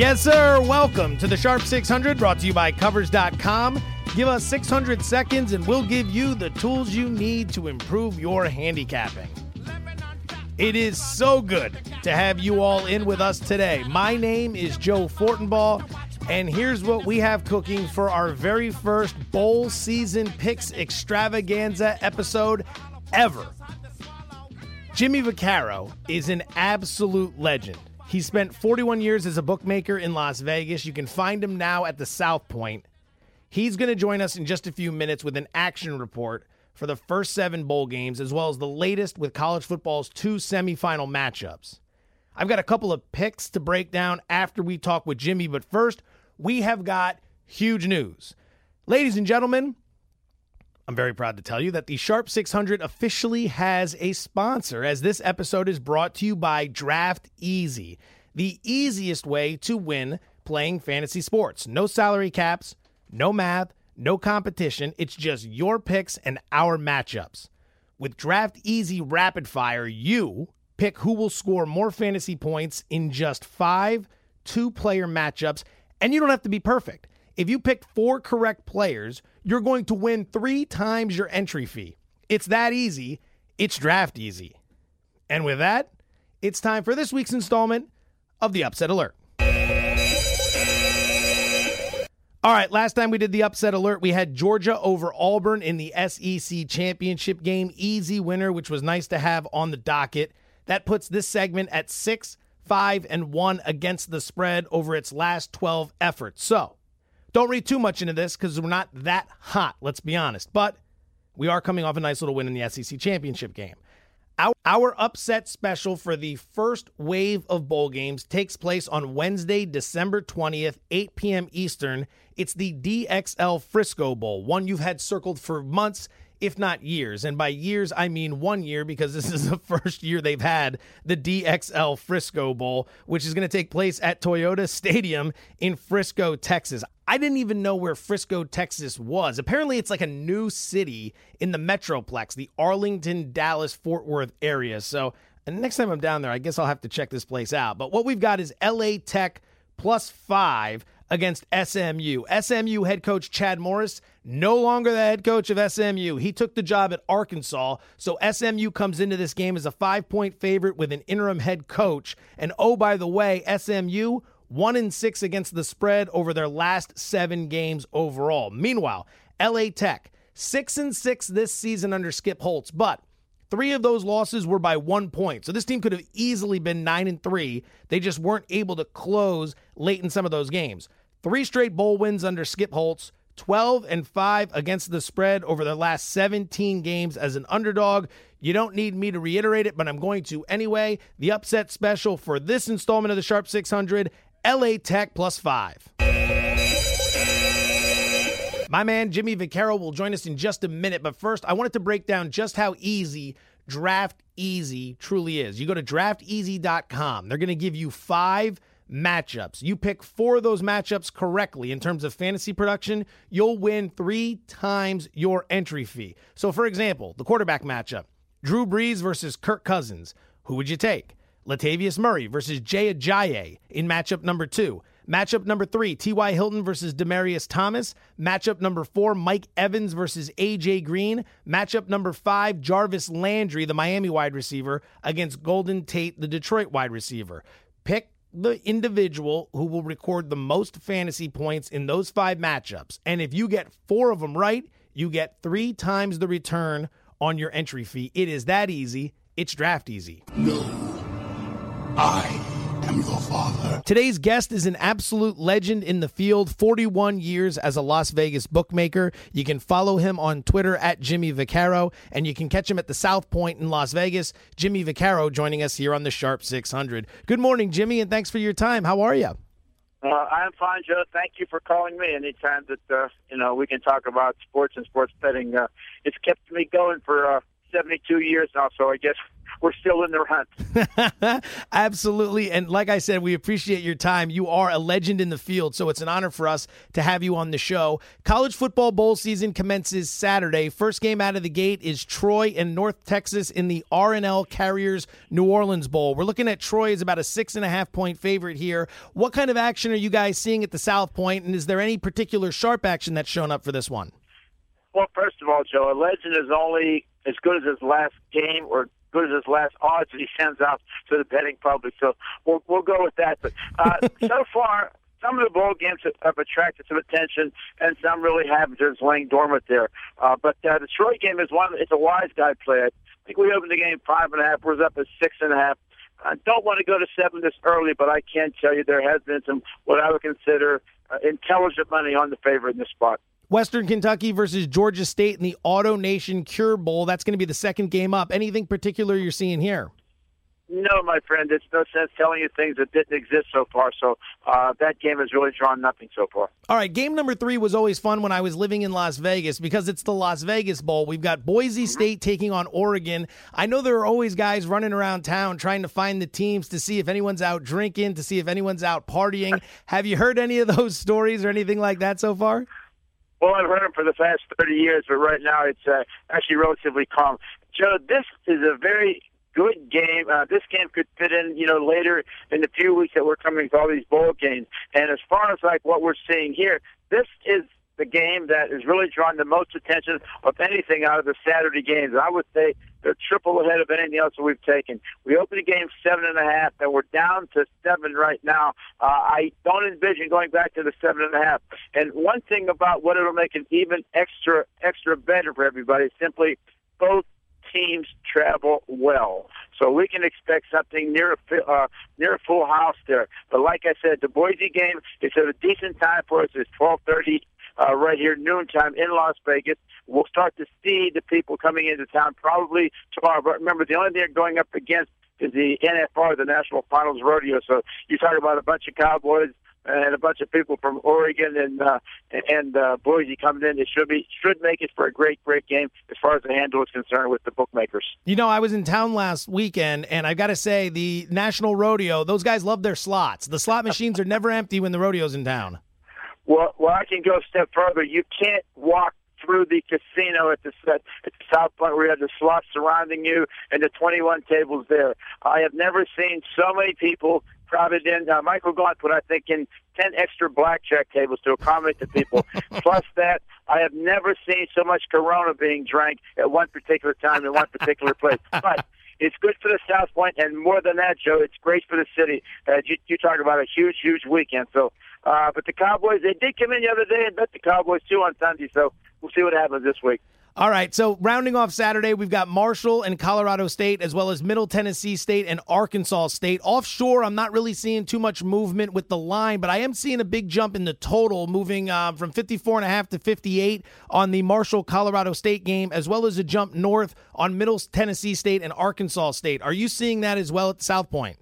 Yes, sir. Welcome to the Sharp 600 brought to you by Covers.com. Give us 600 seconds and we'll give you the tools you need to improve your handicapping. It is so good to have you all in with us today. My name is Joe Fortenbaugh, and here's what we have cooking for our very first bowl season picks extravaganza episode ever. Jimmy Vaccaro is an absolute legend. He spent 41 years as a bookmaker in Las Vegas. You can find him now at the South Point. He's going to join us in just a few minutes with an action report for the first seven bowl games, as well as the latest with college football's two semifinal matchups. I've got a couple of picks to break down after we talk with Jimmy, but first, we have got huge news. Ladies and gentlemen, I'm very proud to tell you that the Sharp 600 officially has a sponsor, as this episode is brought to you by Draft Easy, the easiest way to win playing fantasy sports. No salary caps, no math, no competition. It's just your picks and our matchups. With Draft Easy Rapid Fire, you pick who will score more fantasy points in just five two player matchups, and you don't have to be perfect. If you pick four correct players, you're going to win three times your entry fee. It's that easy. It's draft easy. And with that, it's time for this week's installment of the Upset Alert. All right, last time we did the upset alert, we had Georgia over Auburn in the SEC championship game. Easy winner, which was nice to have on the docket. That puts this segment at six, five, and one against the spread over its last 12 efforts. So, don't read too much into this because we're not that hot, let's be honest. But we are coming off a nice little win in the SEC championship game. Our, our upset special for the first wave of bowl games takes place on Wednesday, December 20th, 8 p.m. Eastern. It's the DXL Frisco Bowl, one you've had circled for months if not years. And by years, I mean one year because this is the first year they've had the DXL Frisco Bowl, which is going to take place at Toyota Stadium in Frisco, Texas. I didn't even know where Frisco, Texas was. Apparently, it's like a new city in the Metroplex, the Arlington, Dallas, Fort Worth area. So, next time I'm down there, I guess I'll have to check this place out. But what we've got is LA Tech plus five against SMU. SMU head coach Chad Morris, no longer the head coach of SMU. He took the job at Arkansas. So SMU comes into this game as a five point favorite with an interim head coach. And oh, by the way, SMU. One in six against the spread over their last seven games overall. Meanwhile, LA Tech, six and six this season under Skip Holtz, but Three of those losses were by one point. So this team could have easily been 9 and 3. They just weren't able to close late in some of those games. Three straight bowl wins under Skip Holtz, 12 and 5 against the spread over their last 17 games as an underdog. You don't need me to reiterate it, but I'm going to anyway. The upset special for this installment of the Sharp 600 LA Tech plus 5. My man Jimmy Vaccaro will join us in just a minute, but first, I wanted to break down just how easy Draft Easy truly is. You go to drafteasy.com, they're going to give you five matchups. You pick four of those matchups correctly in terms of fantasy production, you'll win three times your entry fee. So, for example, the quarterback matchup Drew Brees versus Kirk Cousins. Who would you take? Latavius Murray versus Jay Ajayi in matchup number two. Matchup number three, T.Y. Hilton versus Demaryius Thomas. Matchup number four, Mike Evans versus A.J. Green. Matchup number five, Jarvis Landry, the Miami wide receiver, against Golden Tate, the Detroit wide receiver. Pick the individual who will record the most fantasy points in those five matchups. And if you get four of them right, you get three times the return on your entry fee. It is that easy. It's draft easy. No. I am your father. Today's guest is an absolute legend in the field, 41 years as a Las Vegas bookmaker. You can follow him on Twitter at Jimmy Vaccaro, and you can catch him at the South Point in Las Vegas. Jimmy Vaccaro joining us here on the Sharp 600. Good morning, Jimmy, and thanks for your time. How are you? Uh, I'm fine, Joe. Thank you for calling me. Anytime that uh, you know we can talk about sports and sports betting, uh, it's kept me going for uh, 72 years now. So I guess we're still in their hunt. Absolutely, and like I said, we appreciate your time. You are a legend in the field, so it's an honor for us to have you on the show. College football bowl season commences Saturday. First game out of the gate is Troy and North Texas in the R+L Carriers New Orleans Bowl. We're looking at Troy as about a six and a half point favorite here. What kind of action are you guys seeing at the South Point, and is there any particular sharp action that's shown up for this one? Well, first of all, Joe, a legend is only as good as his last game or good as his last odds that he sends out to the betting public. So we'll we'll go with that. But uh, so far, some of the bowl games have attracted some attention, and some really haven't. Just laying dormant there. Uh, but uh, the Troy game is one. It's a wise guy play. I think we opened the game five and a half. We're up at six and a half. I don't want to go to seven this early, but I can tell you there has been some what I would consider uh, intelligent money on the favorite in this spot. Western Kentucky versus Georgia State in the AutoNation Cure Bowl. That's going to be the second game up. Anything particular you're seeing here? No, my friend. It's no sense telling you things that didn't exist so far. So uh, that game has really drawn nothing so far. All right, game number three was always fun when I was living in Las Vegas because it's the Las Vegas Bowl. We've got Boise mm-hmm. State taking on Oregon. I know there are always guys running around town trying to find the teams to see if anyone's out drinking, to see if anyone's out partying. Have you heard any of those stories or anything like that so far? Well, I've heard them for the past 30 years, but right now it's uh, actually relatively calm. Joe, this is a very good game. Uh, this game could fit in, you know, later in the few weeks that we're coming to all these bowl games. And as far as like what we're seeing here, this is the game that has really drawn the most attention of anything out of the Saturday games. I would say they're triple ahead of anything else that we've taken. We opened the game seven and a half, and we're down to seven right now. Uh, I don't envision going back to the seven and a half. And one thing about what it'll make an even extra extra better for everybody is simply both teams travel well. So we can expect something near a uh, near a full house there. But like I said, the Boise game is at a decent time for us. It's twelve thirty uh, right here noontime in Las Vegas. We'll start to see the people coming into town probably tomorrow. But remember, the only thing they're going up against is the NFR, the National Finals Rodeo. So you talk about a bunch of Cowboys and a bunch of people from Oregon and uh, and uh, Boise coming in. It should be should make it for a great great game as far as the handle is concerned with the bookmakers. You know, I was in town last weekend, and I've got to say the National Rodeo. Those guys love their slots. The slot machines are never empty when the rodeo's in town. Well, well, I can go a step further. You can't walk through the casino at the at the South Point where you have the slots surrounding you and the 21 tables there. I have never seen so many people crowded in. Uh, Michael Gaughan put, I think, in 10 extra blackjack tables to accommodate the people. Plus that, I have never seen so much Corona being drank at one particular time in one particular place. But it's good for the South Point, and more than that, Joe, it's great for the city. Uh, you, you talk about a huge, huge weekend. So, uh, but the Cowboys, they did come in the other day and bet the Cowboys too on Sunday. So we'll see what happens this week. All right, so rounding off Saturday, we've got Marshall and Colorado State, as well as Middle Tennessee State and Arkansas State. Offshore, I'm not really seeing too much movement with the line, but I am seeing a big jump in the total, moving uh, from 54 and a half to 58 on the Marshall Colorado State game, as well as a jump north on Middle Tennessee State and Arkansas State. Are you seeing that as well at South Point?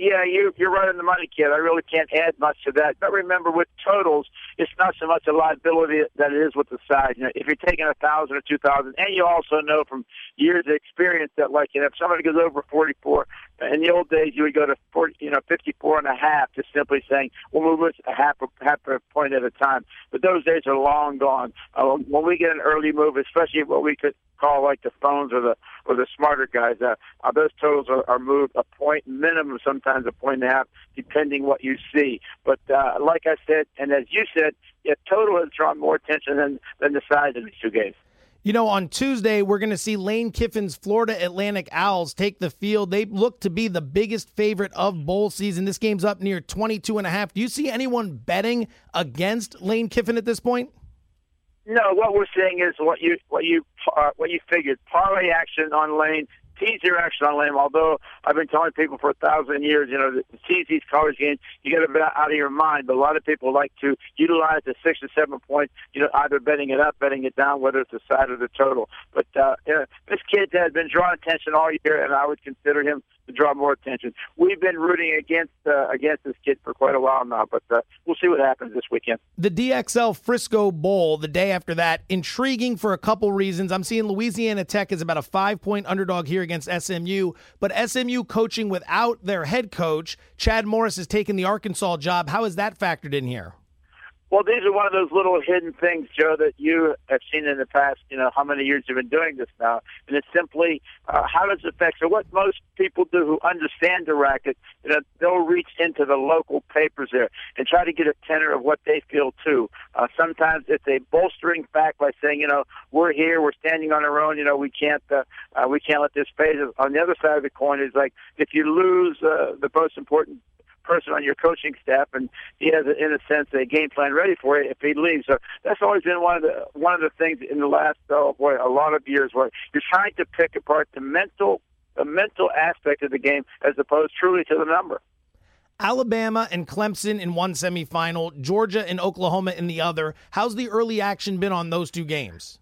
Yeah, you, you're right on the money, kid. I really can't add much to that. But remember, with totals, it's not so much a liability that it is with the size. You know, if you're taking a thousand or two thousand, and you also know from years of experience that, like, you know, if somebody goes over 44, in the old days, you would go to 40, you know, 54 and a half, just simply saying, we'll move it a half a, half a point at a time. But those days are long gone. Uh, when we get an early move, especially what we could call like the phones or the or the smarter guys. Uh, uh, those totals are, are moved a point minimum, sometimes a point and a half, depending what you see. But uh, like I said, and as you said, yeah, total has drawn more attention than than the size of these two games. You know, on Tuesday, we're going to see Lane Kiffin's Florida Atlantic Owls take the field. They look to be the biggest favorite of bowl season. This game's up near 22 and a half. Do you see anyone betting against Lane Kiffin at this point? No, what we're seeing is what you what you uh, what you figured parlay action on lane, teaser action on lane. Although I've been telling people for a thousand years, you know, tease these college games, you got to be out of your mind. But a lot of people like to utilize the six or seven points, you know, either betting it up, betting it down, whether it's the side or the total. But uh, you know, this kid has been drawing attention all year, and I would consider him to draw more attention. We've been rooting against uh, against this kid for quite a while now, but uh, we'll see what happens this weekend. The DXL Frisco Bowl the day after that, intriguing for a couple reasons. I'm seeing Louisiana Tech is about a five point underdog here against SMU, but SMU coaching without their head coach, Chad Morris has taken the Arkansas job. How is that factored in here? Well, these are one of those little hidden things, Joe, that you have seen in the past. You know, how many years you've been doing this now, and it's simply uh, how does it affect. So, what most people do who understand the racket, you know, they'll reach into the local papers there and try to get a tenor of what they feel too. Uh, sometimes it's a bolstering fact by saying, you know, we're here, we're standing on our own. You know, we can't, uh, uh, we can't let this phase. On the other side of the coin is like if you lose uh, the most important person on your coaching staff, and he has, in a sense, a game plan ready for you if he leaves. So that's always been one of the one of the things in the last oh boy a lot of years where you're trying to pick apart the mental the mental aspect of the game as opposed truly to the number. Alabama and Clemson in one semifinal, Georgia and Oklahoma in the other. How's the early action been on those two games?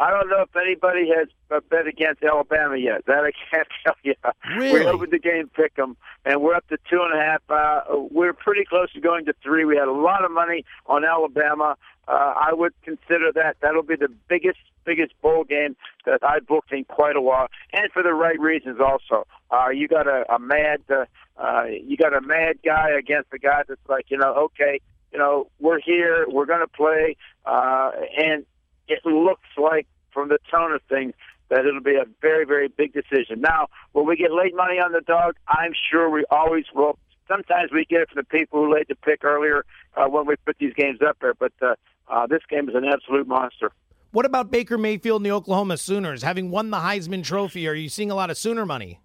I don't know if anybody has bet against Alabama yet. That I can't tell you. Really? We opened the game pick 'em, and we're up to two and a half. Uh, we're pretty close to going to three. We had a lot of money on Alabama. Uh, I would consider that that'll be the biggest biggest bowl game that I booked in quite a while, and for the right reasons also. Uh, you got a, a mad, uh, uh, you got a mad guy against a guy that's like, you know, okay, you know, we're here, we're going to play, uh, and it looks like from the tone of things that it'll be a very, very big decision. Now, when we get late money on the dog, I'm sure we always will. Sometimes we get it from the people who laid the pick earlier uh, when we put these games up there, but uh, uh, this game is an absolute monster. What about Baker Mayfield and the Oklahoma Sooners? Having won the Heisman Trophy, are you seeing a lot of Sooner money?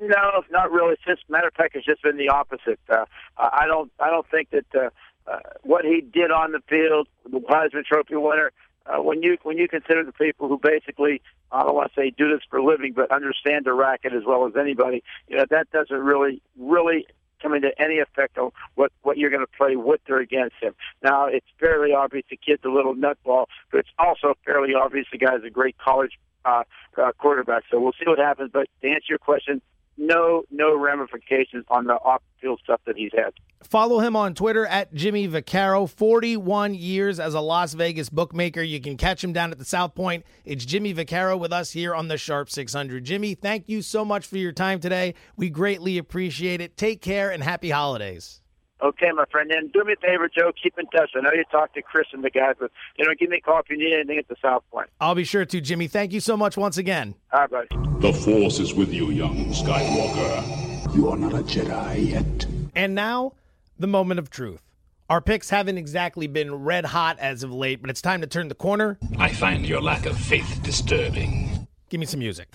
No, not really. Since matter of fact, it's just been the opposite. Uh, I don't. I don't think that uh, uh, what he did on the field, the Heisman Trophy winner, uh, when you when you consider the people who basically I don't want to say do this for a living, but understand the racket as well as anybody, you know that doesn't really really come into any effect on what what you're going to play with or against him. Now it's fairly obvious the kid's a little nutball, but it's also fairly obvious the guy's a great college uh, uh, quarterback. So we'll see what happens. But to answer your question, no no ramifications on the off field stuff that he's had. Follow him on Twitter at Jimmy Vaccaro. 41 years as a Las Vegas bookmaker. You can catch him down at the South Point. It's Jimmy Vaccaro with us here on the Sharp 600. Jimmy, thank you so much for your time today. We greatly appreciate it. Take care and happy holidays. Okay, my friend. And do me a favor, Joe. Keep in touch. I know you talked to Chris and the guys, but you know, give me a call if you need anything at the South Point. I'll be sure to, Jimmy. Thank you so much once again. All right, buddy. The Force is with you, young Skywalker. You are not a Jedi yet. And now, the moment of truth. Our picks haven't exactly been red hot as of late, but it's time to turn the corner. I find your lack of faith disturbing. Give me some music.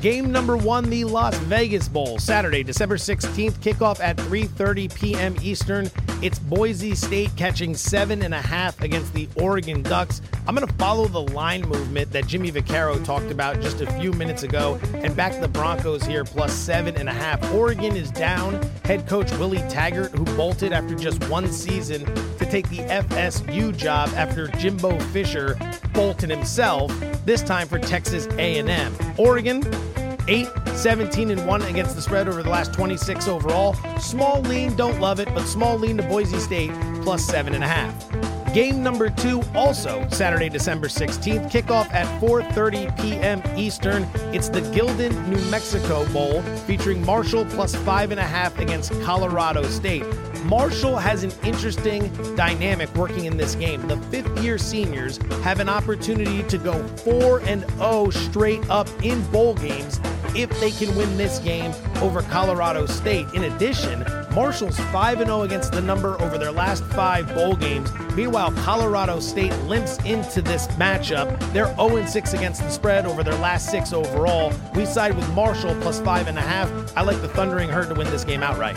Game number one, the Las Vegas Bowl, Saturday, December 16th, kickoff at 3.30 p.m. Eastern. It's Boise State catching seven and a half against the Oregon Ducks. I'm going to follow the line movement that Jimmy Vaccaro talked about just a few minutes ago and back the Broncos here plus seven and a half. Oregon is down. Head coach Willie Taggart, who bolted after just one season to take the FSU job after Jimbo Fisher bolted himself, this time for Texas A&M. Oregon 8, 17, and 1 against the spread over the last 26 overall. Small lean, don't love it, but small lean to Boise State plus 7.5. Game number two, also Saturday, December 16th, kickoff at 4:30 p.m. Eastern. It's the Gildan, New Mexico Bowl, featuring Marshall plus five and a half against Colorado State. Marshall has an interesting dynamic working in this game. The fifth year seniors have an opportunity to go 4 and 0 straight up in bowl games if they can win this game over Colorado State. In addition, Marshall's 5 0 against the number over their last five bowl games. Meanwhile, Colorado State limps into this matchup. They're 0 6 against the spread over their last six overall. We side with Marshall plus 5.5. I like the Thundering Herd to win this game outright.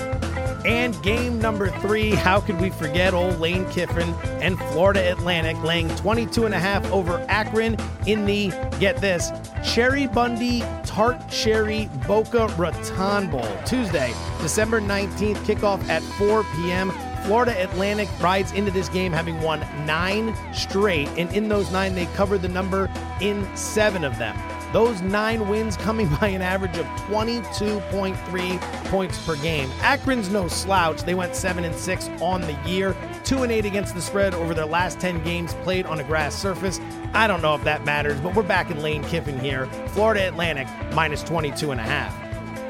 And game number three, how could we forget old Lane Kiffin and Florida Atlantic laying 22 and a half over Akron in the, get this, Cheribundi Tart Cherry Boca Raton Bowl. Tuesday, December 19th, kickoff at 4 p.m. Florida Atlantic rides into this game having won nine straight, and in those nine, they covered the number in seven of them. Those nine wins coming by an average of 22.3 points per game. Akron's no slouch. They went 7 and 6 on the year, 2 and 8 against the spread over their last 10 games played on a grass surface. I don't know if that matters, but we're back in Lane Kiffin here. Florida Atlantic minus 22 and a half.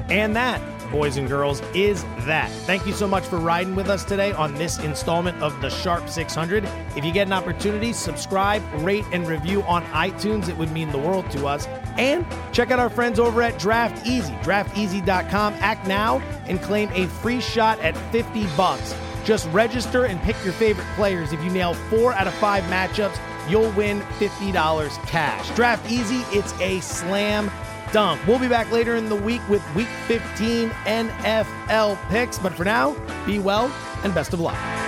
And that boys and girls, is that. Thank you so much for riding with us today on this installment of the Sharp 600. If you get an opportunity, subscribe, rate, and review on iTunes. It would mean the world to us. And check out our friends over at Draft Easy, drafteasy.com. Act now and claim a free shot at 50 bucks. Just register and pick your favorite players. If you nail four out of five matchups, you'll win $50 cash. Draft Easy, it's a slam dunk. We'll be back later in the week with Week 15 NFL picks. But for now, be well and best of luck.